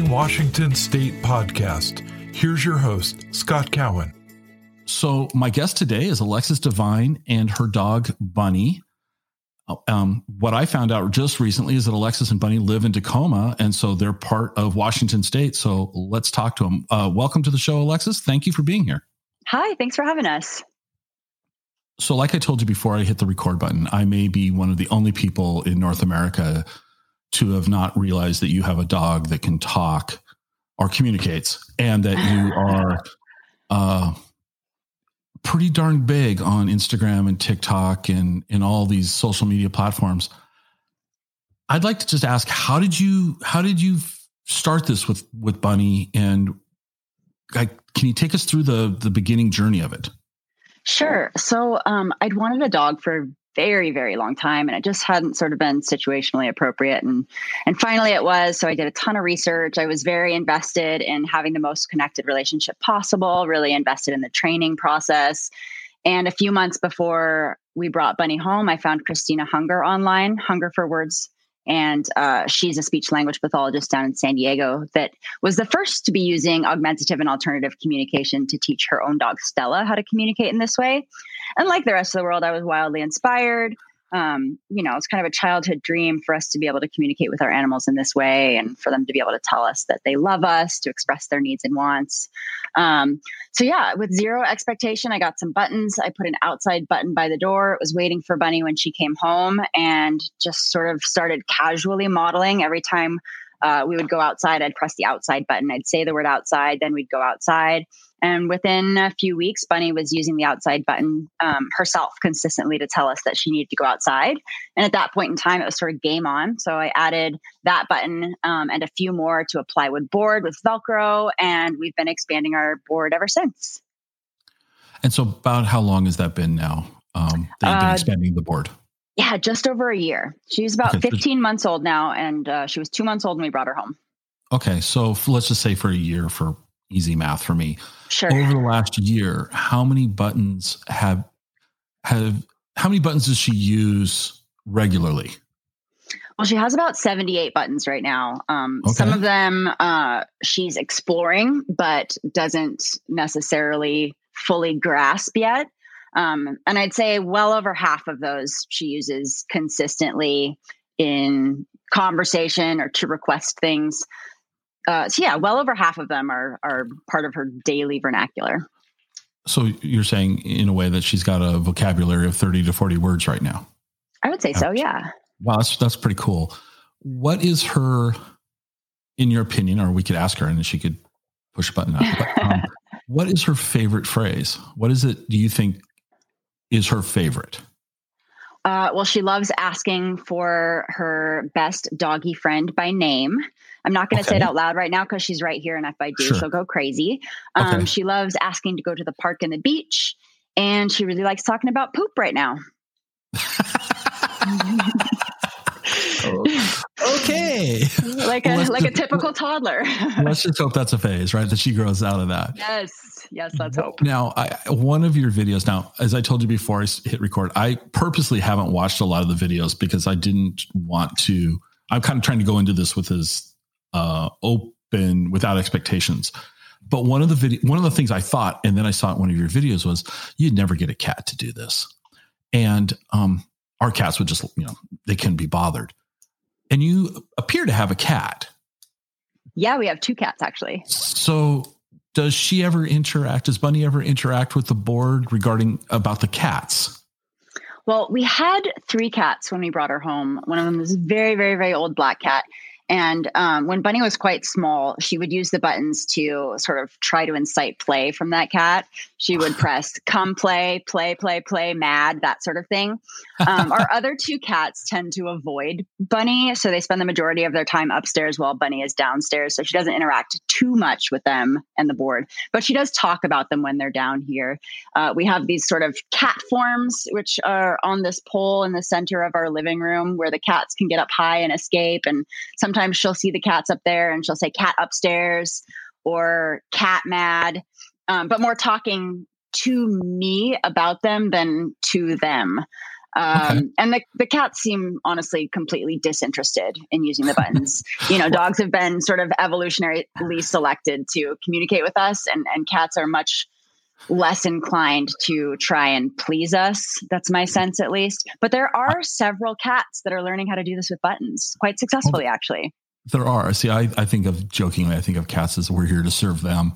Welcome to the Exploring Washington State podcast. Here's your host, Scott Cowan. So, my guest today is Alexis Devine and her dog, Bunny. Um, what I found out just recently is that Alexis and Bunny live in Tacoma, and so they're part of Washington State. So, let's talk to them. Uh, welcome to the show, Alexis. Thank you for being here. Hi, thanks for having us. So, like I told you before I hit the record button, I may be one of the only people in North America to have not realized that you have a dog that can talk or communicates and that you are uh, pretty darn big on Instagram and TikTok and, and all these social media platforms. I'd like to just ask how did you how did you start this with with Bunny and like, can you take us through the the beginning journey of it? Sure. So um, I'd wanted a dog for very very long time and it just hadn't sort of been situationally appropriate. And and finally it was so i did a ton of research. I was very invested in having the most connected relationship possible really invested in the training process. And a few months before we brought bunny home i found christina hunger online hunger for words and uh, she's a speech language pathologist down in San Diego that was the first to be using augmentative and alternative communication to teach her own dog Stella how to communicate in this way. And like the rest of the world, I was wildly inspired um, you know, it's kind of a childhood dream for us to be able to communicate with our animals in this way and for them to be able to tell us that they love us, to express their needs and wants. Um, so, yeah, with zero expectation, I got some buttons. I put an outside button by the door. It was waiting for Bunny when she came home and just sort of started casually modeling every time uh, we would go outside. I'd press the outside button. I'd say the word outside, then we'd go outside. And within a few weeks, Bunny was using the outside button um, herself consistently to tell us that she needed to go outside. And at that point in time, it was sort of game on. So I added that button um, and a few more to a plywood board with Velcro. And we've been expanding our board ever since. And so, about how long has that been now um, that you've been uh, expanding the board? Yeah, just over a year. She's about okay. 15 months old now, and uh, she was two months old when we brought her home. Okay, so let's just say for a year for easy math for me. Sure. Over the last year, how many buttons have have how many buttons does she use regularly? Well, she has about 78 buttons right now. Um, okay. Some of them uh, she's exploring, but doesn't necessarily fully grasp yet. Um, and I'd say well over half of those she uses consistently in conversation or to request things. Uh, so yeah, well over half of them are are part of her daily vernacular. So you're saying in a way that she's got a vocabulary of 30 to 40 words right now. I would say so, yeah. Wow, that's that's pretty cool. What is her in your opinion, or we could ask her and she could push a button up. But, um, what is her favorite phrase? What is it do you think is her favorite? Uh, well, she loves asking for her best doggy friend by name. I'm not going to okay. say it out loud right now because she's right here, and if I do, sure. she'll go crazy. Um, okay. She loves asking to go to the park and the beach, and she really likes talking about poop right now. okay. Like a like a typical toddler. let's just hope that's a phase, right? That she grows out of that. Yes. Yes, let's hope. Now, I, one of your videos. Now, as I told you before I hit record, I purposely haven't watched a lot of the videos because I didn't want to. I'm kind of trying to go into this with as uh, open, without expectations. But one of the video, one of the things I thought, and then I saw it one of your videos was you'd never get a cat to do this, and um, our cats would just, you know, they couldn't be bothered. And you appear to have a cat. Yeah, we have two cats actually. So does she ever interact? Does Bunny ever interact with the board regarding about the cats? Well, we had three cats when we brought her home. One of them was a very, very, very old black cat. And um, when Bunny was quite small, she would use the buttons to sort of try to incite play from that cat. She would press come play, play, play, play, mad, that sort of thing. Um, our other two cats tend to avoid Bunny. So they spend the majority of their time upstairs while Bunny is downstairs. So she doesn't interact too much with them and the board, but she does talk about them when they're down here. Uh, we have these sort of cat forms, which are on this pole in the center of our living room where the cats can get up high and escape. And sometimes sometimes she'll see the cats up there and she'll say cat upstairs or cat mad, um, but more talking to me about them than to them. Um, okay. And the, the cats seem honestly completely disinterested in using the buttons. you know, dogs have been sort of evolutionarily selected to communicate with us, and, and cats are much less inclined to try and please us. That's my sense, at least. But there are several cats that are learning how to do this with buttons quite successfully, actually. There are. See, I, I think of jokingly, I think of cats as we're here to serve them.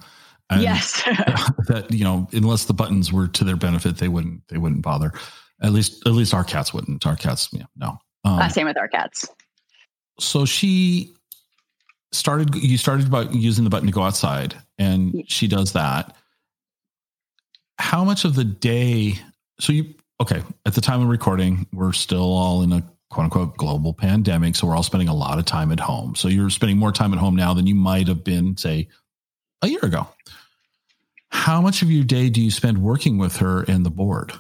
And yes. that, you know, unless the buttons were to their benefit, they wouldn't, they wouldn't bother. At least, at least our cats wouldn't. Our cats, yeah, no. Um, uh, same with our cats. So she started, you started by using the button to go outside and she does that. How much of the day, so you, okay, at the time of recording, we're still all in a quote unquote global pandemic. So we're all spending a lot of time at home. So you're spending more time at home now than you might have been, say, a year ago. How much of your day do you spend working with her and the board?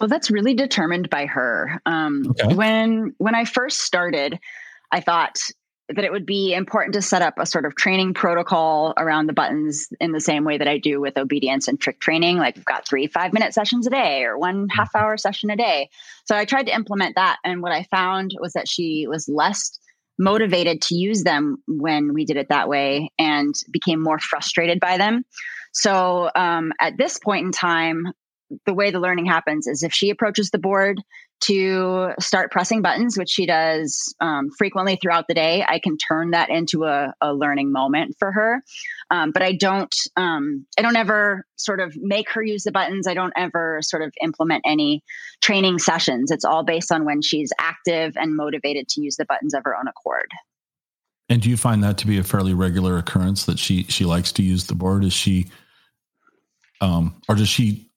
Well, that's really determined by her. Um, okay. When when I first started, I thought that it would be important to set up a sort of training protocol around the buttons in the same way that I do with obedience and trick training. Like we've got three five minute sessions a day or one half mm-hmm. hour session a day. So I tried to implement that. And what I found was that she was less motivated to use them when we did it that way and became more frustrated by them. So um, at this point in time, the way the learning happens is if she approaches the board to start pressing buttons, which she does um, frequently throughout the day, I can turn that into a, a learning moment for her. Um, but I don't, um, I don't ever sort of make her use the buttons. I don't ever sort of implement any training sessions. It's all based on when she's active and motivated to use the buttons of her own accord. And do you find that to be a fairly regular occurrence that she she likes to use the board? Is she, um, or does she?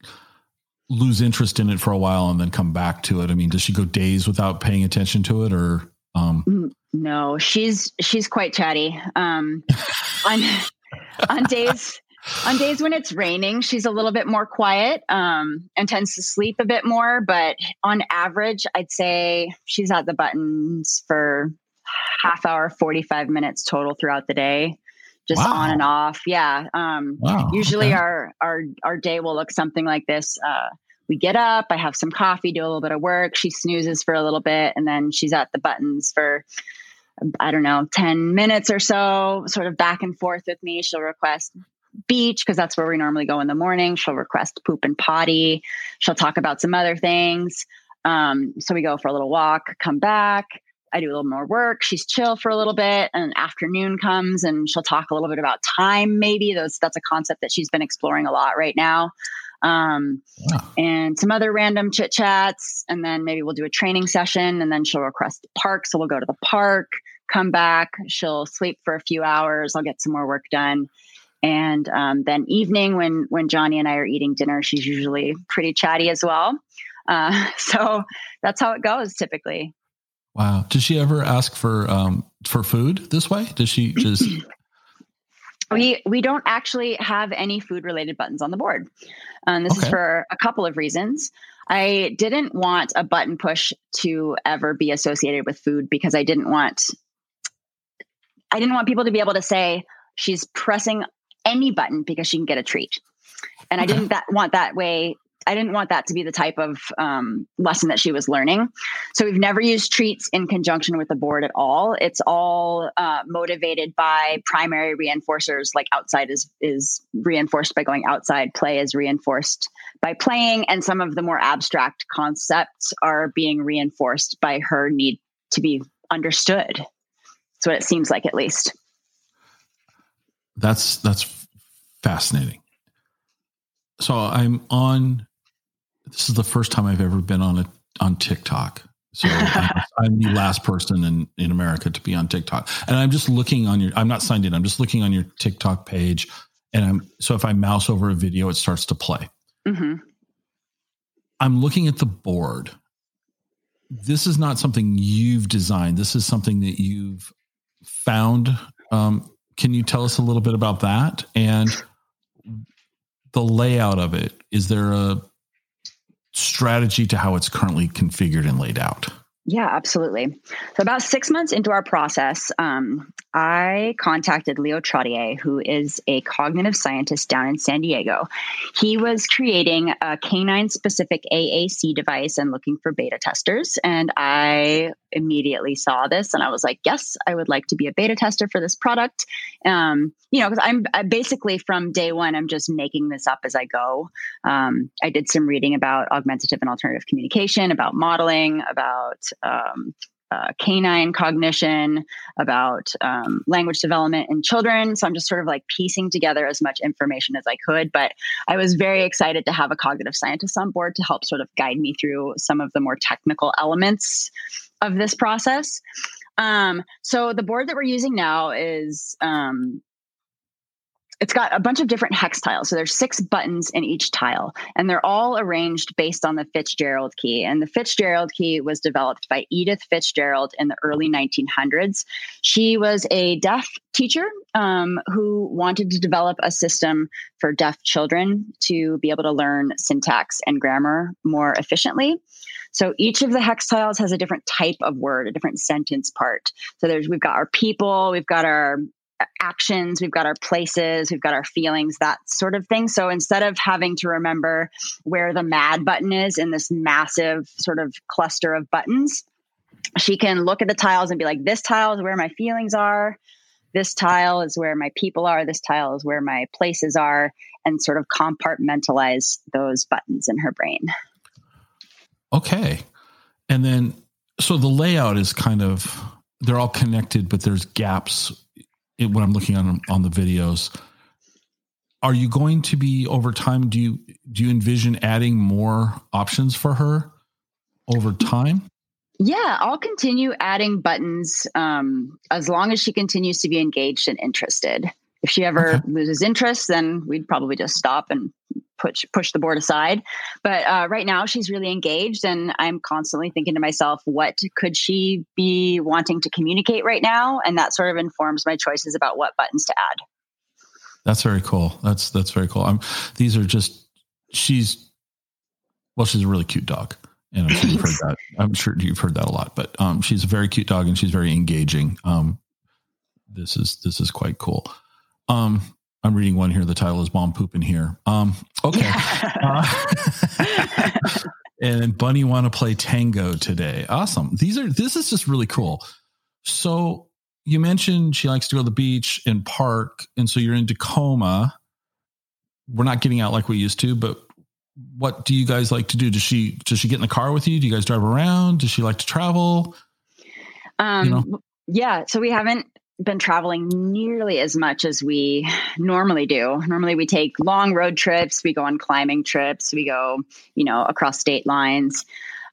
Lose interest in it for a while and then come back to it? I mean, does she go days without paying attention to it or um mm, no, she's she's quite chatty. Um on on days on days when it's raining, she's a little bit more quiet um, and tends to sleep a bit more. But on average, I'd say she's at the buttons for half hour, 45 minutes total throughout the day just wow. on and off. Yeah. Um, wow. Usually okay. our our our day will look something like this. Uh, we get up, I have some coffee, do a little bit of work. She snoozes for a little bit, and then she's at the buttons for I don't know, 10 minutes or so, sort of back and forth with me. She'll request beach because that's where we normally go in the morning. She'll request poop and potty. She'll talk about some other things. Um, so we go for a little walk, come back. I do a little more work. She's chill for a little bit, and afternoon comes, and she'll talk a little bit about time. Maybe those that's a concept that she's been exploring a lot right now. Um, and some other random chit chats, and then maybe we'll do a training session, and then she'll request the park, so we'll go to the park, come back, she'll sleep for a few hours. I'll get some more work done, and um, then evening when when Johnny and I are eating dinner, she's usually pretty chatty as well. Uh, so that's how it goes typically. Wow. Does she ever ask for um, for food this way? Does she just? we we don't actually have any food related buttons on the board. Um, this okay. is for a couple of reasons. I didn't want a button push to ever be associated with food because I didn't want I didn't want people to be able to say she's pressing any button because she can get a treat. And I didn't that want that way I didn't want that to be the type of um, lesson that she was learning. So we've never used treats in conjunction with the board at all. It's all uh, motivated by primary reinforcers, like outside is is reinforced by going outside, play is reinforced by playing, and some of the more abstract concepts are being reinforced by her need to be understood. That's what it seems like, at least. That's that's fascinating. So I'm on this is the first time I've ever been on a on TikTok. So I'm, the last person in in America to be on TikTok, and I'm just looking on your. I'm not signed in. I'm just looking on your TikTok page, and I'm so if I mouse over a video, it starts to play. Mm-hmm. I'm looking at the board. This is not something you've designed. This is something that you've found. Um, can you tell us a little bit about that and the layout of it? Is there a strategy to how it's currently configured and laid out? Yeah, absolutely. So, about six months into our process, um, I contacted Leo Trottier, who is a cognitive scientist down in San Diego. He was creating a canine specific AAC device and looking for beta testers. And I immediately saw this and I was like, yes, I would like to be a beta tester for this product. Um, you know, because I'm I basically from day one, I'm just making this up as I go. Um, I did some reading about augmentative and alternative communication, about modeling, about um, uh, canine cognition, about um, language development in children. So I'm just sort of like piecing together as much information as I could. But I was very excited to have a cognitive scientist on board to help sort of guide me through some of the more technical elements of this process. Um, so the board that we're using now is um, it's got a bunch of different hex tiles. So there's six buttons in each tile, and they're all arranged based on the Fitzgerald key. And the Fitzgerald key was developed by Edith Fitzgerald in the early 1900s. She was a deaf teacher um, who wanted to develop a system for deaf children to be able to learn syntax and grammar more efficiently. So each of the hex tiles has a different type of word, a different sentence part. So there's we've got our people, we've got our actions, we've got our places, we've got our feelings, that sort of thing. So instead of having to remember where the mad button is in this massive sort of cluster of buttons, she can look at the tiles and be like, this tile is where my feelings are. This tile is where my people are. This tile is where my places are, and sort of compartmentalize those buttons in her brain. Okay. And then, so the layout is kind of, they're all connected, but there's gaps it, when I'm looking on on the videos. Are you going to be over time? Do you do you envision adding more options for her over time? Yeah, I'll continue adding buttons um, as long as she continues to be engaged and interested. If she ever okay. loses interest, then we'd probably just stop and push push the board aside. But uh, right now, she's really engaged, and I'm constantly thinking to myself, what could she be wanting to communicate right now? And that sort of informs my choices about what buttons to add. That's very cool. That's that's very cool. I'm, these are just she's well, she's a really cute dog. And I'm sure you've heard that. I'm sure you've heard that a lot. But um, she's a very cute dog, and she's very engaging. Um, this is this is quite cool. Um, I'm reading one here. The title is "Mom Poop in Here." Um, okay. uh, and Bunny want to play tango today. Awesome. These are this is just really cool. So you mentioned she likes to go to the beach and park, and so you're in Tacoma. We're not getting out like we used to, but what do you guys like to do? Does she does she get in the car with you? Do you guys drive around? Does she like to travel? Um, you know? yeah. So we haven't been traveling nearly as much as we normally do. Normally, we take long road trips, we go on climbing trips, we go, you know, across state lines.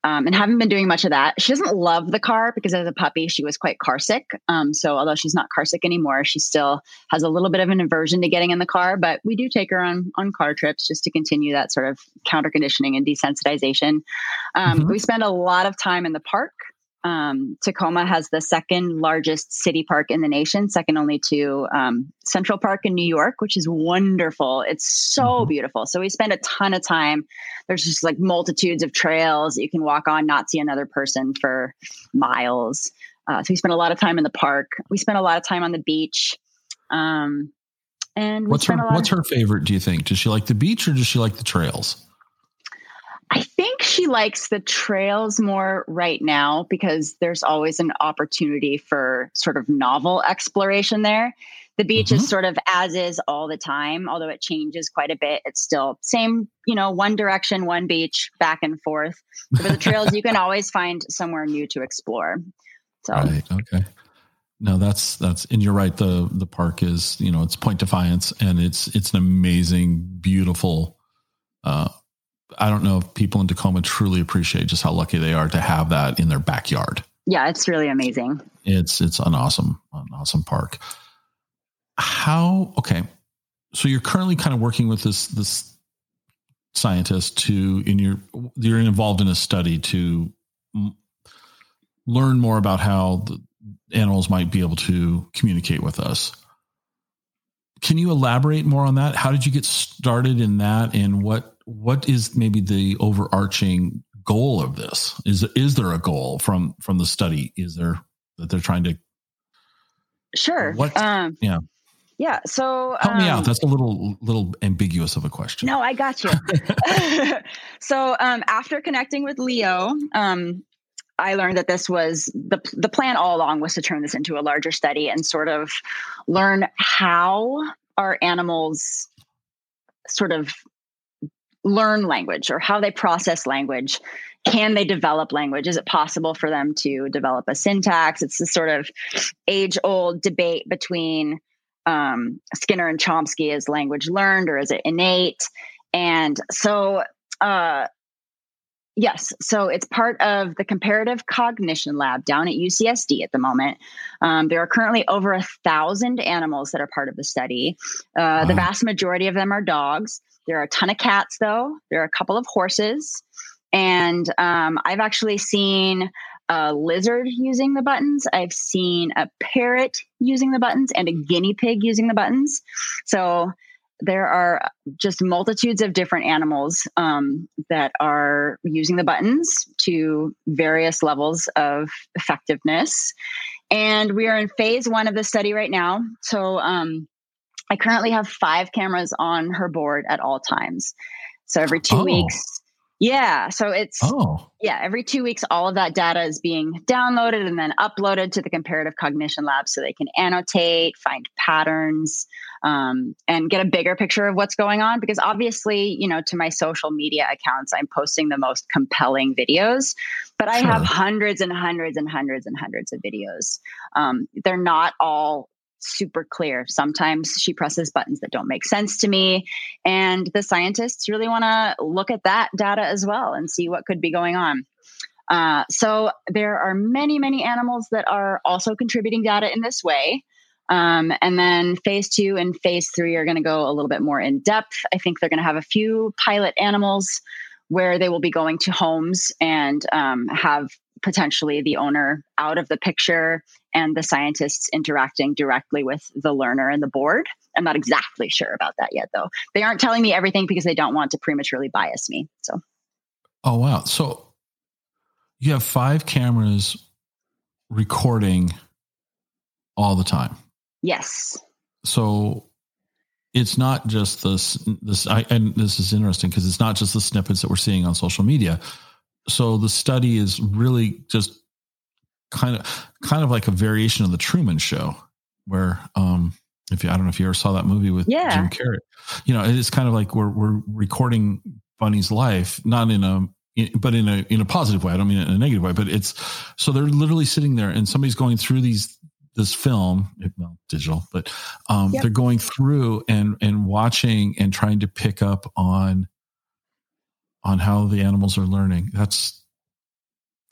Um, and haven't been doing much of that. She doesn't love the car because as a puppy, she was quite car sick. Um, so although she's not car sick anymore, she still has a little bit of an aversion to getting in the car. But we do take her on on car trips just to continue that sort of counter conditioning and desensitization. Um, mm-hmm. We spend a lot of time in the park um, Tacoma has the second largest city park in the nation, second only to um, Central Park in New York, which is wonderful. It's so mm-hmm. beautiful. So we spend a ton of time. There's just like multitudes of trails you can walk on, not see another person for miles. Uh, so we spend a lot of time in the park. We spend a lot of time on the beach. Um, and what's her what's of, her favorite? Do you think? Does she like the beach or does she like the trails? I think she likes the trails more right now because there's always an opportunity for sort of novel exploration there. The beach mm-hmm. is sort of as is all the time, although it changes quite a bit. It's still same, you know, one direction, one beach, back and forth. But the trails, you can always find somewhere new to explore. So, right, okay. No, that's that's and you're right. The the park is, you know, it's Point Defiance and it's it's an amazing, beautiful uh I don't know if people in Tacoma truly appreciate just how lucky they are to have that in their backyard. Yeah, it's really amazing. It's it's an awesome an awesome park. How okay? So you're currently kind of working with this this scientist to in your you're involved in a study to m- learn more about how the animals might be able to communicate with us. Can you elaborate more on that? How did you get started in that and what what is maybe the overarching goal of this? Is is there a goal from from the study? Is there that they're trying to Sure. What? Um, yeah. Yeah. So help um, me out. Um, That's a little little ambiguous of a question. No, I got you. so um, after connecting with Leo, um, I learned that this was the the plan all along was to turn this into a larger study and sort of learn how our animals sort of learn language or how they process language can they develop language is it possible for them to develop a syntax it's this sort of age old debate between um, Skinner and Chomsky is language learned or is it innate? And so, uh, yes, so it's part of the Comparative Cognition Lab down at UCSD at the moment. Um, there are currently over a thousand animals that are part of the study. Uh, wow. The vast majority of them are dogs. There are a ton of cats, though. There are a couple of horses. And um, I've actually seen a lizard using the buttons. I've seen a parrot using the buttons and a guinea pig using the buttons. So there are just multitudes of different animals um, that are using the buttons to various levels of effectiveness. And we are in phase one of the study right now. So um, I currently have five cameras on her board at all times. So every two oh. weeks, yeah. So it's, oh. yeah, every two weeks, all of that data is being downloaded and then uploaded to the comparative cognition lab so they can annotate, find patterns, um, and get a bigger picture of what's going on. Because obviously, you know, to my social media accounts, I'm posting the most compelling videos, but I have hundreds and hundreds and hundreds and hundreds of videos. Um, they're not all super clear. Sometimes she presses buttons that don't make sense to me. And the scientists really want to look at that data as well and see what could be going on. Uh, so there are many, many animals that are also contributing data in this way. Um, and then phase two and phase three are going to go a little bit more in depth. I think they're going to have a few pilot animals where they will be going to homes and um, have potentially the owner out of the picture and the scientists interacting directly with the learner and the board. I'm not exactly sure about that yet, though. They aren't telling me everything because they don't want to prematurely bias me. So, oh, wow. So you have five cameras recording all the time. Yes. So it's not just this this I, and this is interesting because it's not just the snippets that we're seeing on social media so the study is really just kind of kind of like a variation of the Truman Show, where um, if you I don't know if you ever saw that movie with yeah. Jim Carrey, you know it's kind of like we're we're recording Bunny's life, not in a but in a in a positive way. I don't mean in a negative way, but it's so they're literally sitting there and somebody's going through these this film, well, digital, but um, yep. they're going through and and watching and trying to pick up on on how the animals are learning. That's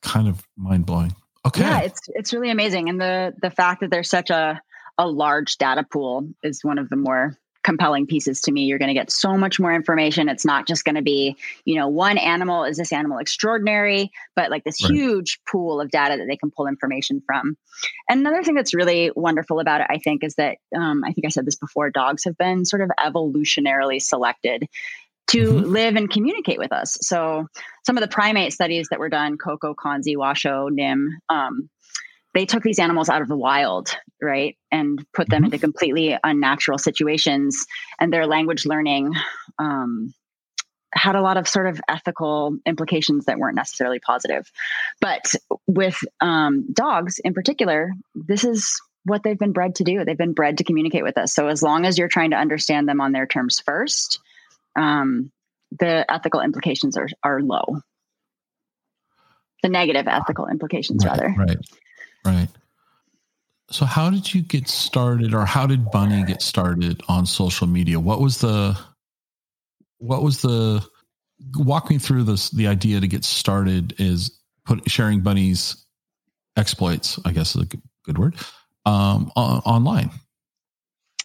kind of mind blowing. Okay. Yeah, it's it's really amazing. And the the fact that there's such a a large data pool is one of the more compelling pieces to me. You're going to get so much more information. It's not just going to be, you know, one animal is this animal extraordinary, but like this right. huge pool of data that they can pull information from. And another thing that's really wonderful about it, I think, is that um, I think I said this before dogs have been sort of evolutionarily selected to mm-hmm. live and communicate with us. So some of the primate studies that were done, Koko, Kanzi, Washoe, Nim, um, they took these animals out of the wild, right, and put them mm-hmm. into completely unnatural situations, and their language learning um, had a lot of sort of ethical implications that weren't necessarily positive. But with um, dogs in particular, this is what they've been bred to do. They've been bred to communicate with us. So as long as you're trying to understand them on their terms first, um, the ethical implications are are low. The negative ethical implications, right, rather. Right. Right. So, how did you get started, or how did Bunny get started on social media? What was the, what was the, walk me through this. The idea to get started is put sharing Bunny's exploits. I guess is a good word. Um, on, online.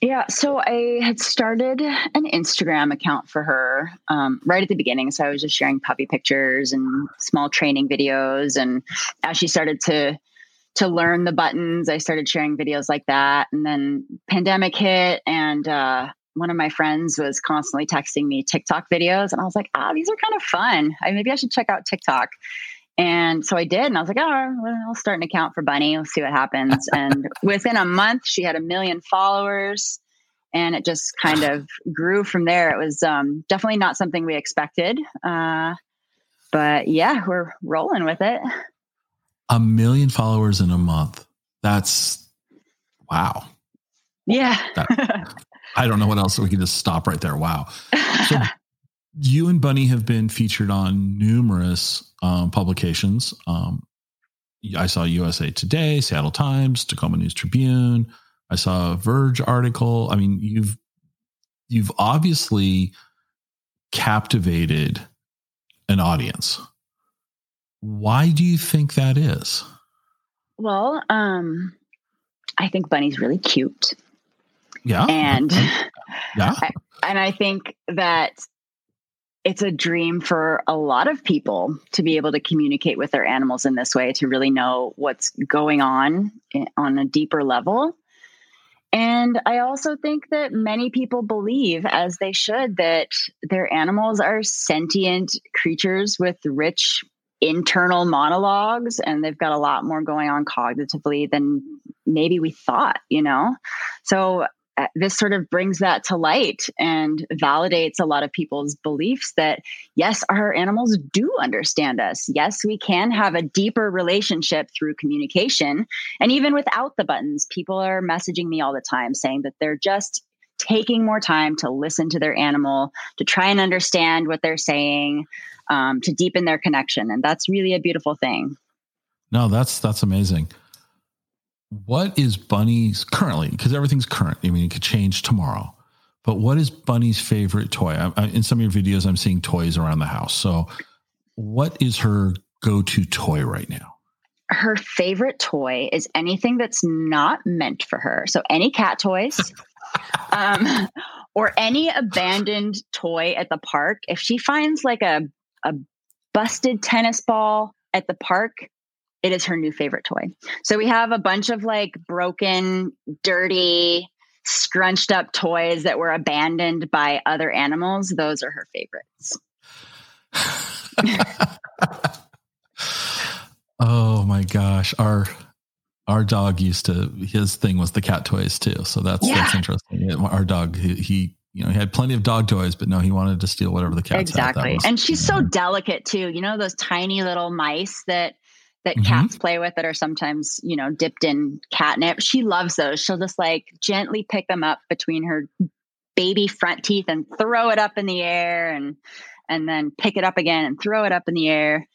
Yeah, so I had started an Instagram account for her um, right at the beginning. So I was just sharing puppy pictures and small training videos. And as she started to to learn the buttons, I started sharing videos like that. And then pandemic hit, and uh, one of my friends was constantly texting me TikTok videos, and I was like, ah, these are kind of fun. I, maybe I should check out TikTok. And so I did, and I was like, oh, well, I'll start an account for Bunny. We'll see what happens. and within a month, she had a million followers, and it just kind of grew from there. It was um, definitely not something we expected, uh, but yeah, we're rolling with it. A million followers in a month. That's wow. Yeah. That, I don't know what else we can just stop right there. Wow. So you and Bunny have been featured on numerous um, publications. Um, I saw USA Today, Seattle Times, Tacoma News Tribune. I saw a Verge article. I mean, you've you've obviously captivated an audience. Why do you think that is? Well, um, I think Bunny's really cute. Yeah. And yeah. I, and I think that it's a dream for a lot of people to be able to communicate with their animals in this way to really know what's going on eh, on a deeper level. And I also think that many people believe, as they should, that their animals are sentient creatures with rich internal monologues and they've got a lot more going on cognitively than maybe we thought, you know? So this sort of brings that to light and validates a lot of people's beliefs that yes, our animals do understand us. Yes, we can have a deeper relationship through communication. And even without the buttons, people are messaging me all the time saying that they're just taking more time to listen to their animal, to try and understand what they're saying, um, to deepen their connection. And that's really a beautiful thing. No, that's that's amazing what is Bunny's currently? Because everything's current. I mean, it could change tomorrow. But what is Bunny's favorite toy? I, I, in some of your videos, I'm seeing toys around the house. So, what is her go-to toy right now? Her favorite toy is anything that's not meant for her. So, any cat toys, um, or any abandoned toy at the park. If she finds like a a busted tennis ball at the park, it is her new favorite toy. So we have a bunch of like broken, dirty, scrunched up toys that were abandoned by other animals. Those are her favorites. oh my gosh. Our our dog used to his thing was the cat toys too. So that's yeah. that's interesting. Our dog he, he you know, he had plenty of dog toys, but no, he wanted to steal whatever the cat exactly. and she's so mhm. delicate too. You know, those tiny little mice that that mm-hmm. cats play with that are sometimes, you know, dipped in catnip. She loves those. She'll just like gently pick them up between her baby front teeth and throw it up in the air and and then pick it up again and throw it up in the air.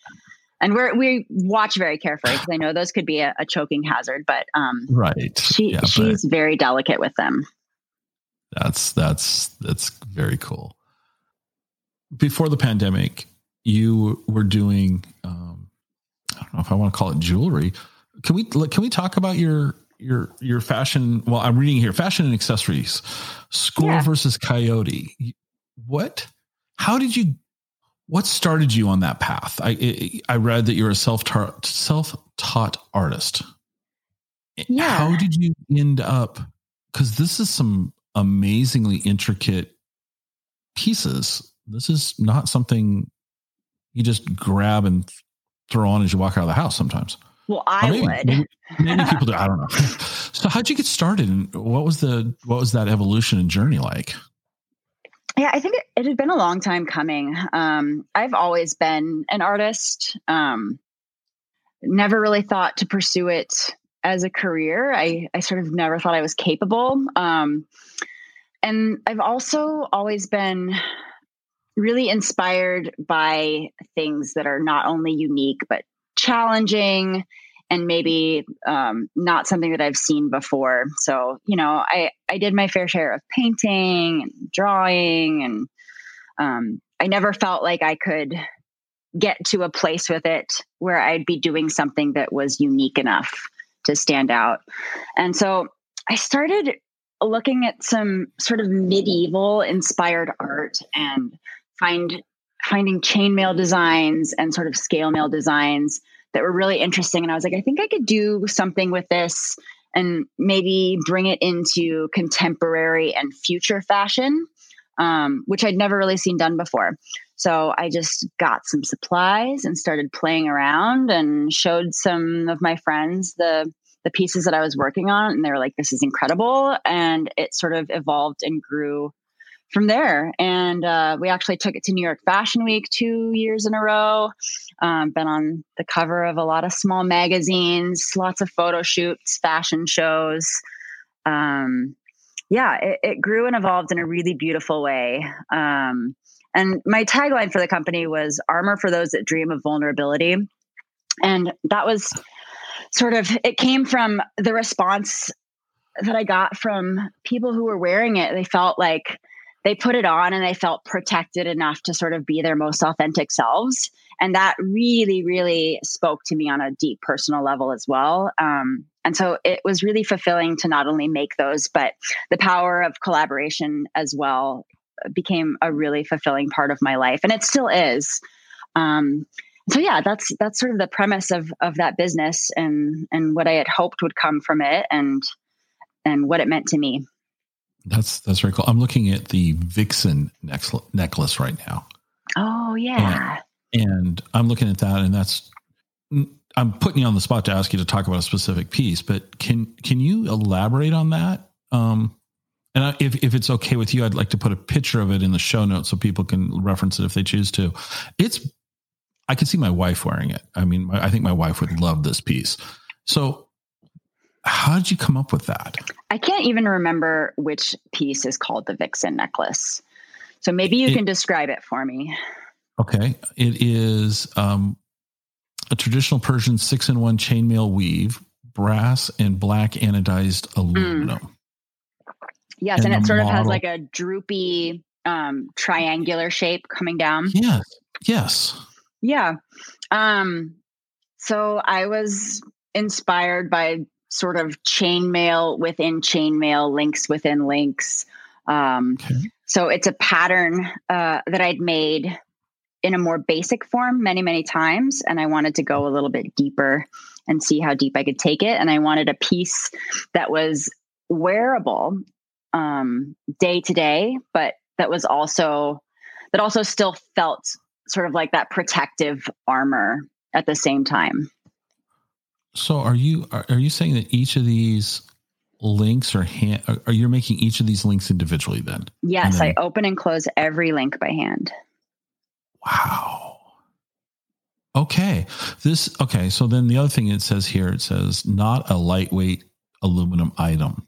And we're we watch very carefully because I know those could be a, a choking hazard, but um right. She yeah, she's very delicate with them. That's that's that's very cool. Before the pandemic, you were doing um, I don't know if I want to call it jewelry. Can we can we talk about your your your fashion? Well, I'm reading here fashion and accessories. Squirrel yeah. versus coyote. What? How did you? What started you on that path? I I read that you're a self taught self taught artist. Eh, yeah. How did you end up? Because this is some amazingly intricate pieces. This is not something you just grab and throw on as you walk out of the house sometimes. Well, I maybe, would. Maybe, maybe people do. I don't know. so, how'd you get started, and what was the what was that evolution and journey like? Yeah, I think it, it had been a long time coming. Um, I've always been an artist. Um, never really thought to pursue it as a career. I I sort of never thought I was capable. Um, and I've also always been really inspired by things that are not only unique but challenging and maybe um, not something that I've seen before. So, you know, I, I did my fair share of painting and drawing, and um, I never felt like I could get to a place with it where I'd be doing something that was unique enough to stand out. And so I started looking at some sort of medieval inspired art and find finding chainmail designs and sort of scale mail designs that were really interesting. And I was like, I think I could do something with this and maybe bring it into contemporary and future fashion, um, which I'd never really seen done before. So I just got some supplies and started playing around and showed some of my friends the the pieces that I was working on and they were like this is incredible and it sort of evolved and grew from there. And uh, we actually took it to New York Fashion Week two years in a row. Um, been on the cover of a lot of small magazines, lots of photo shoots, fashion shows. Um, yeah, it, it, grew and evolved in a really beautiful way. Um, and my tagline for the company was armor for those that dream of vulnerability. And that was sort of, it came from the response that I got from people who were wearing it. They felt like they put it on and they felt protected enough to sort of be their most authentic selves. And that really, really spoke to me on a deep personal level as well. Um, and so it was really fulfilling to not only make those, but the power of collaboration as well became a really fulfilling part of my life. And it still is. Um, so yeah, that's that's sort of the premise of of that business and and what I had hoped would come from it and and what it meant to me. That's that's very cool. I'm looking at the Vixen necklace necklace right now. Oh yeah. And, and, I'm looking at that, and that's I'm putting you on the spot to ask you to talk about a specific piece, but can can you elaborate on that? Um, and I, if if it's okay with you, I'd like to put a picture of it in the show notes so people can reference it if they choose to. It's I can see my wife wearing it. I mean, I think my wife would love this piece. So how did you come up with that? I can't even remember which piece is called the Vixen necklace. So maybe you it, can describe it for me. Okay. It is um, a traditional Persian six in one chainmail weave, brass and black anodized aluminum. Mm. Yes. And, and it sort model, of has like a droopy um, triangular shape coming down. Yes. Yes. Yeah. Um, so I was inspired by sort of chainmail within chainmail, links within links. Um, okay. So it's a pattern uh, that I'd made in a more basic form many, many times. And I wanted to go a little bit deeper and see how deep I could take it. And I wanted a piece that was wearable um, day to day, but that was also, that also still felt sort of like that protective armor at the same time. So are you are, are you saying that each of these links are hand are you making each of these links individually then? Yes, then, I open and close every link by hand. Wow. Okay. This okay, so then the other thing it says here it says not a lightweight aluminum item.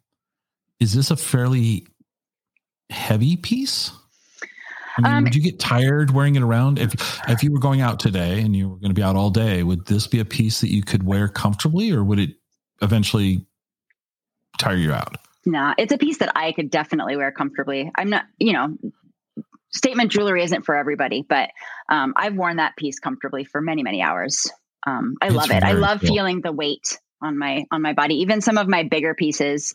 Is this a fairly heavy piece? I mean, um, would you get tired wearing it around if if you were going out today and you were going to be out all day? Would this be a piece that you could wear comfortably, or would it eventually tire you out? No, it's a piece that I could definitely wear comfortably. I'm not, you know, statement jewelry isn't for everybody, but um, I've worn that piece comfortably for many, many hours. Um, I it's love it. I love cool. feeling the weight on my on my body. Even some of my bigger pieces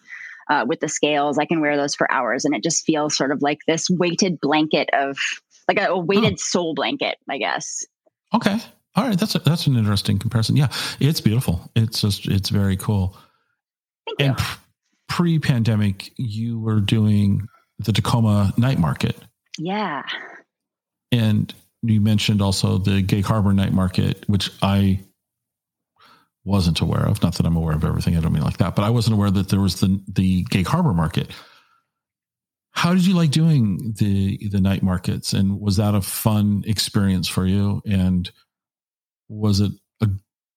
uh, with the scales. I can wear those for hours, and it just feels sort of like this weighted blanket of like a, a weighted oh. soul blanket, I guess. Okay, all right, that's a, that's an interesting comparison. Yeah, it's beautiful. It's just it's very cool. Thank and pre-pandemic, you were doing the Tacoma night market. Yeah. And you mentioned also the Gig Harbor night market, which I wasn't aware of. Not that I'm aware of everything. I don't mean like that, but I wasn't aware that there was the the Gig Harbor market. How did you like doing the the night markets, and was that a fun experience for you? And was it a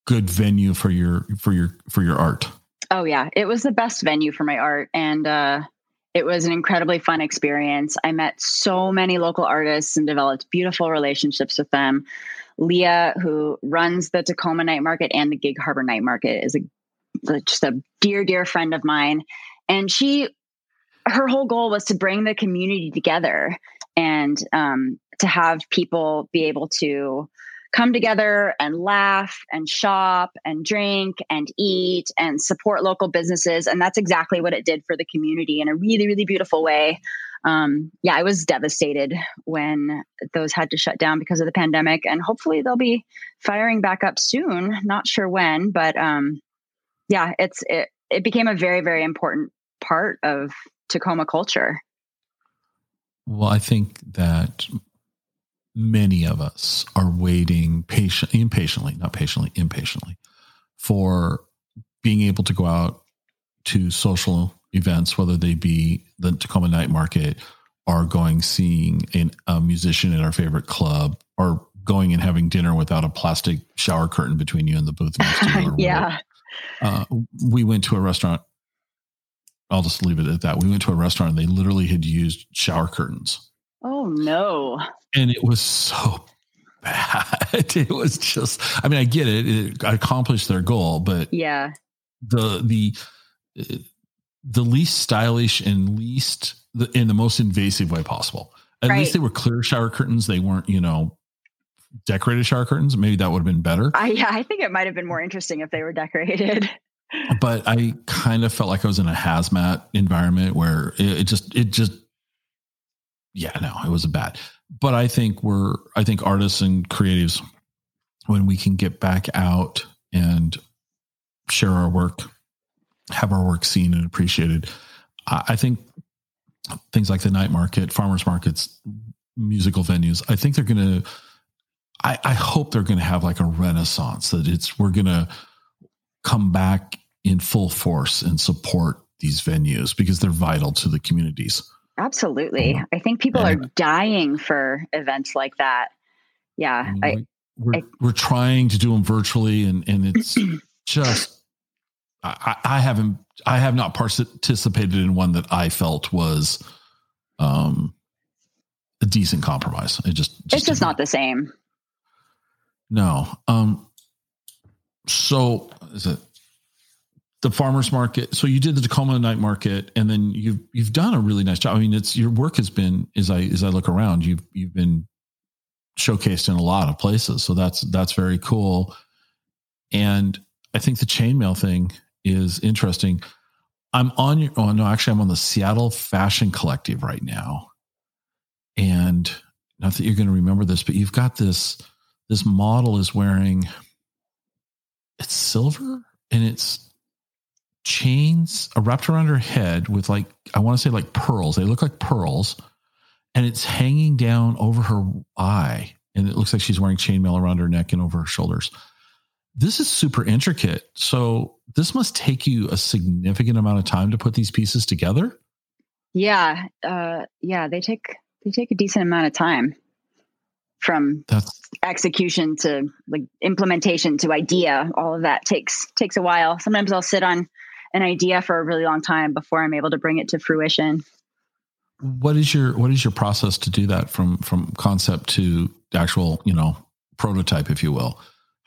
good venue for your for your for your art? Oh yeah, it was the best venue for my art, and uh, it was an incredibly fun experience. I met so many local artists and developed beautiful relationships with them. Leah, who runs the Tacoma Night Market and the Gig Harbor Night Market, is a just a dear, dear friend of mine. And she, her whole goal was to bring the community together and um, to have people be able to come together and laugh and shop and drink and eat and support local businesses. And that's exactly what it did for the community in a really, really beautiful way um, yeah, I was devastated when those had to shut down because of the pandemic, and hopefully they'll be firing back up soon. Not sure when, but um, yeah, it's it. It became a very very important part of Tacoma culture. Well, I think that many of us are waiting patient, impatiently, not patiently, impatiently for being able to go out to social events, whether they be the Tacoma Night Market or going seeing an, a musician in our favorite club or going and having dinner without a plastic shower curtain between you and the booth next to you. yeah. Uh, we went to a restaurant. I'll just leave it at that. We went to a restaurant and they literally had used shower curtains. Oh no. And it was so bad. It was just, I mean, I get it. It accomplished their goal, but yeah, the, the, the least stylish and least the, in the most invasive way possible. At Right. least they were clear shower curtains. They weren't, you know, decorated shower curtains. Maybe that would have been better. I yeah, I think it might have been more interesting if they were decorated. But I kind of felt like I was in a hazmat environment where it, it just, it just, yeah, no, it was a bad. But I think we're, I think artists and creatives, when we can get back out and share our work, have our work seen and appreciated, I, I think things like the night market, farmers markets, musical venues, I think they're going to, I, I hope they're going to have like a renaissance that it's, we're going to come back in full force and support these venues because they're vital to the communities. Absolutely. I think people are dying for events like that. Yeah. I mean, I, we- we're, I- we're trying to do them virtually and, and it's just, I, I haven't, I have not participated in one that I felt was, um, a decent compromise. It just, it's just not the same. No. Um. So is it the farmers market? So you did the Tacoma night market, and then you've you've done a really nice job. I mean, it's your work has been as I as I look around, you've you've been showcased in a lot of places. So that's that's very cool. And I think the chainmail thing is interesting. I'm on your oh no, actually I'm on the Seattle Fashion Collective right now. And not that you're going to remember this, but you've got this this model is wearing it's silver and it's chains uh, wrapped around her head with like I want to say like pearls. They look like pearls, and it's hanging down over her eye, and it looks like she's wearing chainmail around her neck and over her shoulders. This is super intricate. So this must take you a significant amount of time to put these pieces together. Yeah. Uh, yeah. They take, they take a decent amount of time from That's execution to like implementation to idea. All of that takes, takes a while. Sometimes I'll sit on an idea for a really long time before I'm able to bring it to fruition. what is your what is your process to do that from from concept to actual you know prototype, if you will?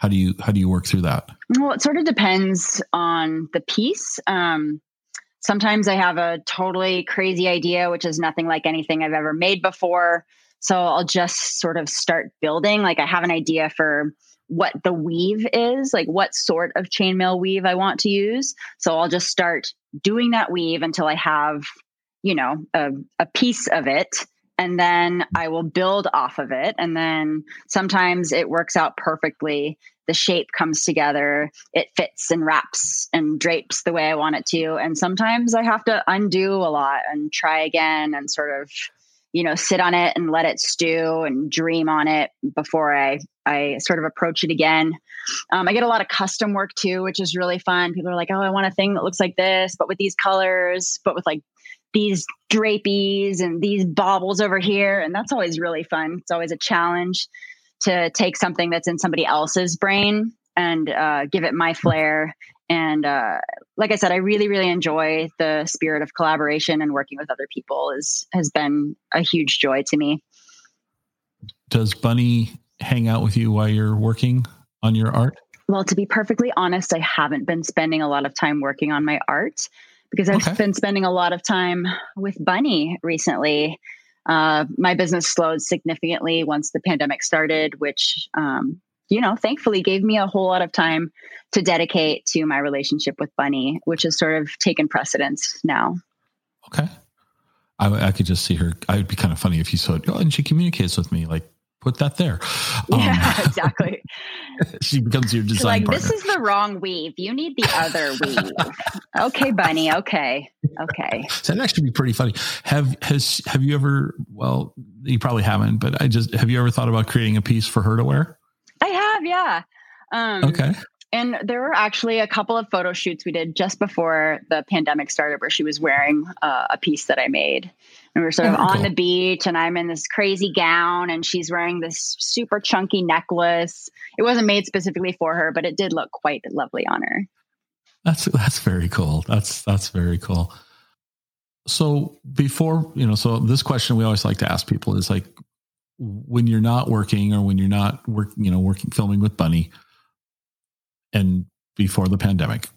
How do you how do you work through that? Well, it sort of depends on the piece. Um, sometimes I have a totally crazy idea, which is nothing like anything I've ever made before. So I'll just sort of start building. Like I have an idea for what the weave is, like what sort of chainmail weave I want to use. So I'll just start doing that weave until I have, you know, a, a piece of it. And then I will build off of it. And then sometimes it works out perfectly the shape comes together, it fits and wraps and drapes the way I want it to. And sometimes I have to undo a lot and try again and sort of, you know, sit on it and let it stew and dream on it before I I sort of approach it again. Um, I get a lot of custom work too, which is really fun. People are like, "Oh, I want a thing that looks like this, but with these colors, but with like these drapies and these baubles over here," and that's always really fun. It's always a challenge to take something that's in somebody else's brain and uh, give it my flair. And uh, like I said, I really, really enjoy the spirit of collaboration and working with other people is has been a huge joy to me. Does Bunny hang out with you while you're working on your art? Well, to be perfectly honest, I haven't been spending a lot of time working on my art because I've Okay. been spending a lot of time with Bunny recently. Uh, my business slowed significantly once the pandemic started, which, um, you know, thankfully gave me a whole lot of time to dedicate to my relationship with Bunny, which has sort of taken precedence now. Okay. I, I could just see her. I would be kind of funny if you said, "Oh, and she communicates with me." Like, put that there. Um, yeah, exactly. she becomes your design like, partner. this is the wrong weave. You need the other weave. okay, Bunny. Okay. Okay. so that actually be pretty funny. Have has have you ever? Well, you probably haven't, but I just have you ever thought about creating a piece for her to wear? I have, yeah. Um, okay. And there were actually a couple of photo shoots we did just before the pandemic started where she was wearing uh, a piece that I made. And we are sort of oh, on cool. the beach, and I'm in this crazy gown, and she's wearing this super chunky necklace. It wasn't made specifically for her, but it did look quite lovely on her. That's that's very cool. That's that's very cool. So before you know, so this question we always like to ask people is like, when you're not working or when you're not work, you know, working filming with Bunny, and before the pandemic,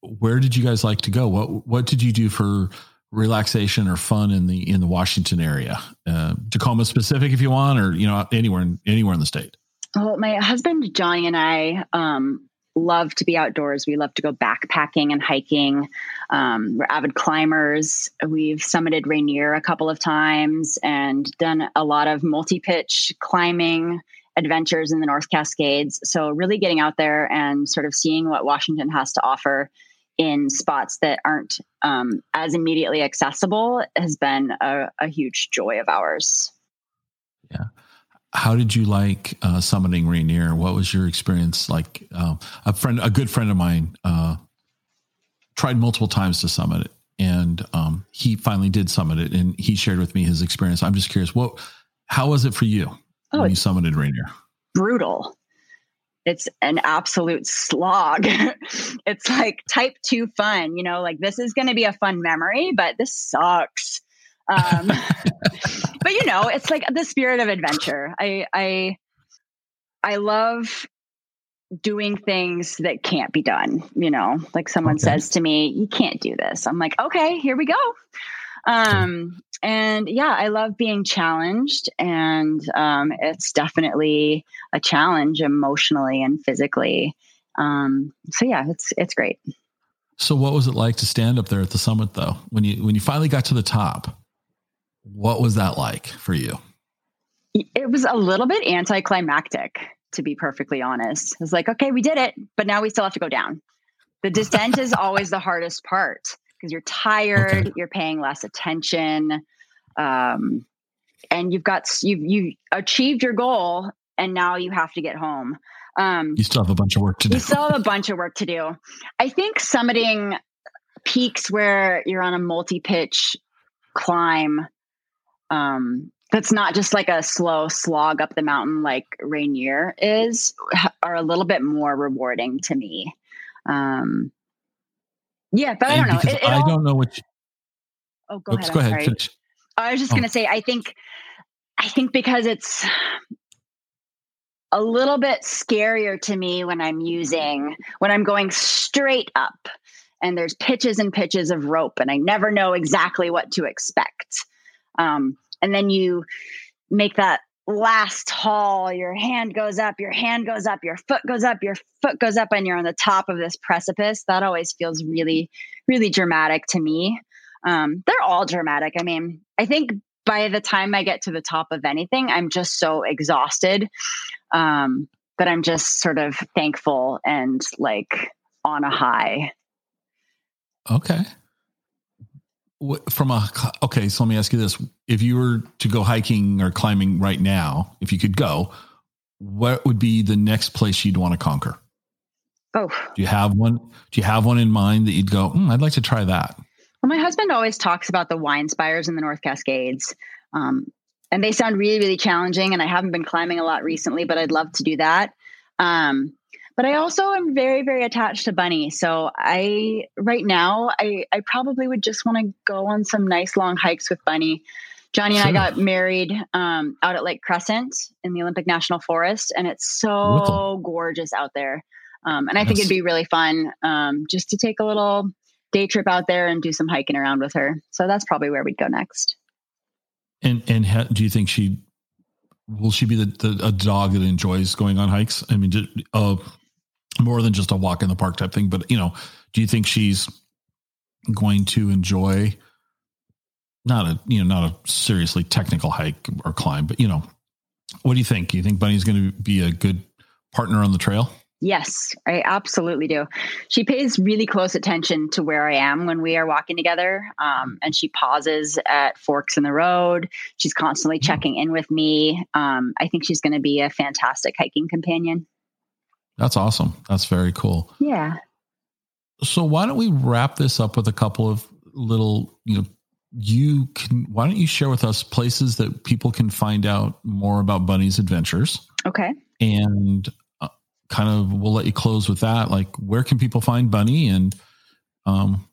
where did you guys like to go? What what did you do for relaxation or fun in the in the Washington area? Uh, Tacoma specific, if you want, or you know anywhere in, anywhere in the state. Well, my husband Johnny and I um, love to be outdoors. We love to go backpacking and hiking. Um, we're avid climbers. We've summited Rainier a couple of times and done a lot of multi pitch climbing adventures in the North Cascades. So, really getting out there and sort of seeing what Washington has to offer in spots that aren't um, as immediately accessible has been a, a, huge joy of ours. Yeah. How did you like uh, summiting Rainier? What was your experience like? Uh, a friend, a good friend of mine, uh, tried multiple times to summit it, and um, he finally did summit it, and he shared with me his experience. I'm just curious, what, how was it for you oh, when you summited Rainier? Brutal it's an absolute slog. it's like type two fun, you know, like this is going to be a fun memory, but this sucks. Um, but you know, it's like the spirit of adventure. I, I, I love doing things that can't be done. You know, like someone okay. says to me, you can't do this. I'm like, okay, here we go. Um, and yeah, I love being challenged, and um, it's definitely a challenge emotionally and physically. Um, so yeah, it's it's great. So, what was it like to stand up there at the summit, though? When you when you finally got to the top, what was that like for you? It was a little bit anticlimactic, to be perfectly honest. It was like, okay, we did it, but now we still have to go down. The descent is always the hardest part because you're tired, okay. you're paying less attention, um, and you've got you've you achieved your goal, and now you have to get home. Um, you still have a bunch of work to do. You still have a bunch of work to do. I think summiting peaks where you're on a multi-pitch climb um, that's not just like a slow slog up the mountain like Rainier is are a little bit more rewarding to me. Um, yeah, but I don't know. It, it I all, don't know what. You, oh, go oops, ahead. Go ahead. I was just oh. going to say, I think, I think because it's a little bit scarier to me when I'm using when I'm going straight up, and there's pitches and pitches of rope, and I never know exactly what to expect. Um, and then you make that last haul your hand goes up your hand goes up your foot goes up your foot goes up and you're on the top of this precipice that always feels really really dramatic to me. Um, they're all dramatic. I mean i think by the time i get to the top of anything i'm just so exhausted um, that i'm just sort of thankful and like on a high. Okay from a okay so let me ask you this. If you were to go hiking or climbing right now if you could go what would be the next place you'd want to conquer? Oh. Do you have one do you have one in mind that you'd go mm, i'd like to try that well my husband always talks about the wine spires in the north cascades um, and they sound really really challenging and i haven't been climbing a lot recently but i'd love to do that. Um, but I also am very, very attached to Bunny. So I, right now, I, I probably would just want to go on some nice long hikes with Bunny. Johnny and. I got married um, out at Lake Crescent in the Olympic National Forest, and it's so gorgeous out there. Um, and I yes. think it'd be really fun um, just to take a little day trip out there and do some hiking around with her. So that's probably where we'd go next. And and ha- do you think she will she be the, the, a dog that enjoys going on hikes? I mean, uh, more than just a walk in the park type thing. But you know, do you think she's going to enjoy not a you know not a seriously technical hike or climb, but you know, what do you think? Do you think Bunny's going to be a good partner on the trail? Yes, I absolutely do. She pays really close attention to where I am when we are walking together. Um, and she pauses at forks in the road. She's constantly mm-hmm. checking in with me. Um, I think she's going to be a fantastic hiking companion. That's awesome. That's very cool. Yeah. So why don't we wrap this up with a couple of little, you know, you can why don't you share with us places that people can find out more about Bunny's adventures? Okay. And uh, kind of we'll let you close with that like where can people find Bunny and um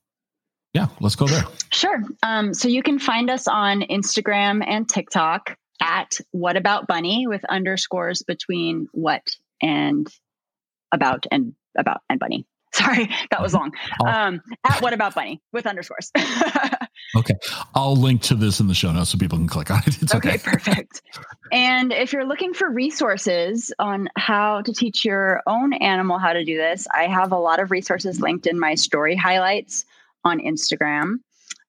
yeah, let's go there. Sure. Um so you can find us on Instagram and TikTok at what about bunny with underscores between what and about and about and bunny. Sorry, that was long. Um, at what about bunny with underscores. okay. I'll link to this in the show notes so people can click on it. It's okay. okay, perfect. And if you're looking for resources on how to teach your own animal how to do this, I have a lot of resources linked in my story highlights on Instagram.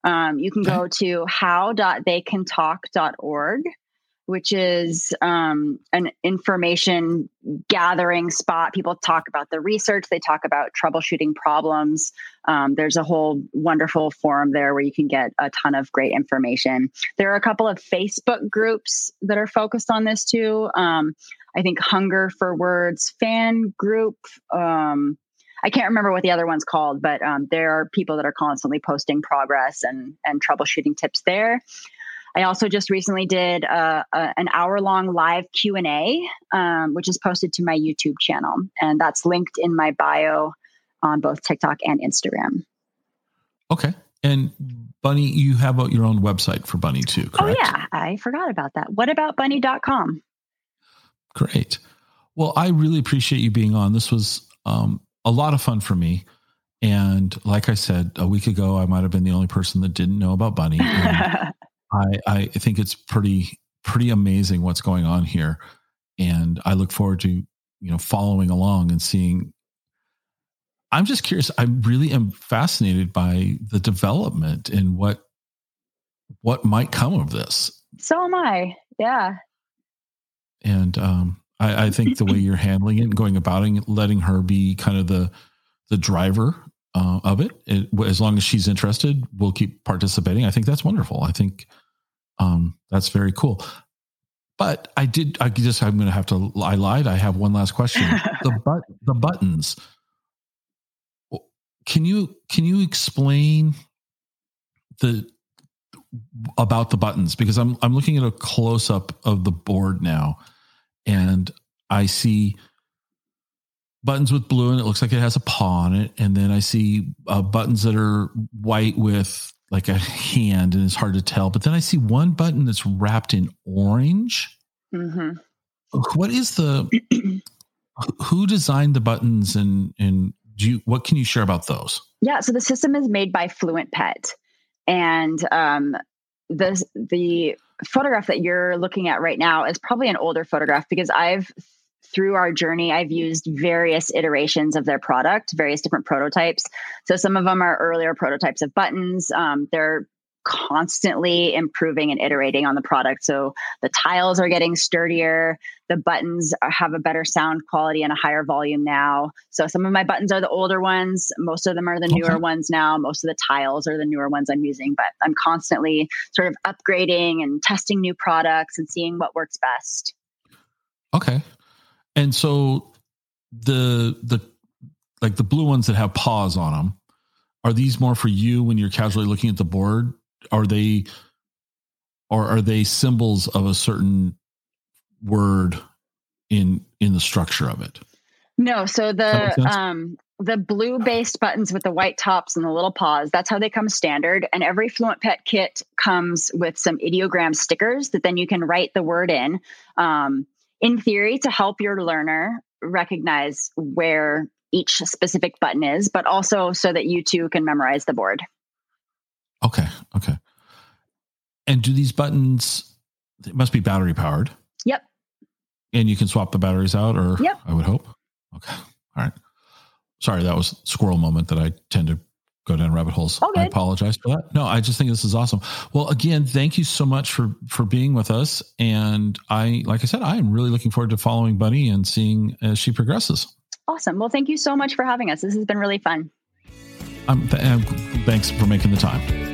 Um, you can go to how.theycantalk.org which is um, an information gathering spot. People talk about the research, they talk about troubleshooting problems. Um, there's a whole wonderful forum there where you can get a ton of great information. There are a couple of Facebook groups that are focused on this too. Um, I think Hunger for Words fan group. Um, I can't remember what the other one's called, but um, there are people that are constantly posting progress and and troubleshooting tips there. I also just recently did a, a, an hour long live Q and A, um, which is posted to my YouTube channel, and that's linked in my bio on both TikTok and Instagram. Okay, and Bunny, you have your own website for Bunny too, oh, correct? Oh yeah, I forgot about that. What about bunny.com? Great. Well, I really appreciate you being on. This was um, a lot of fun for me. And like I said, a week ago, I might have been the only person that didn't know about Bunny. I, I think it's pretty pretty amazing what's going on here, and I look forward to you know following along and seeing. I'm just curious. I really am fascinated by the development and what what might come of this. So am I. Yeah. And um, I, I think the way you're handling it and going about it, letting her be kind of the the driver uh, of it, it, as long as she's interested, we'll keep participating. I think that's wonderful. I think um, that's very cool. But I did. I just. I'm going to have to. I lied. I have one last question. the but the buttons. Can you can you explain the about the buttons because I'm I'm looking at a close up of the board now, and I see buttons with blue and it looks like it has a paw on it, and then I see uh, buttons that are white with like a hand and it's hard to tell. But then I see one button that's wrapped in orange. Mm-hmm. What is the who designed the buttons and and do you what can you share about those? Yeah, so the system is made by Fluent Pet, and um, the the photograph that you're looking at right now is probably an older photograph because I've through our journey, I've used various iterations of their product, various different prototypes. So some of them are earlier prototypes of buttons. Um, they're constantly improving and iterating on the product. So the tiles are getting sturdier. The buttons have a better sound quality and a higher volume now. So some of my buttons are the older ones. Most of them are the newer okay. ones now. Most of the tiles are the newer ones I'm using, but I'm constantly sort of upgrading and testing new products and seeing what works best. Okay. And so the the like the blue ones that have paws on them, are these more for you when you're casually looking at the board? Are they or are they symbols of a certain word in in the structure of it? No, so the um the blue based buttons with the white tops and the little paws, that's how they come standard. And every Fluent Pet kit comes with some ideogram stickers that then you can write the word in. Um, in theory to help your learner recognize where each specific button is, but also so that you too can memorize the board. Okay. Okay. And do these buttons, it must be battery powered. Yep. And you can swap the batteries out or yep. I would hope. Okay. All right. Sorry, that was squirrel moment that I tend to go down rabbit holes. I apologize for that. No, I just think this is awesome. Well, again, thank you so much for for being with us. And I, like I said, I am really looking forward to following Bunny and seeing as she progresses. Awesome. Well, thank you so much for having us. This has been really fun. Um, th- thanks for making the time.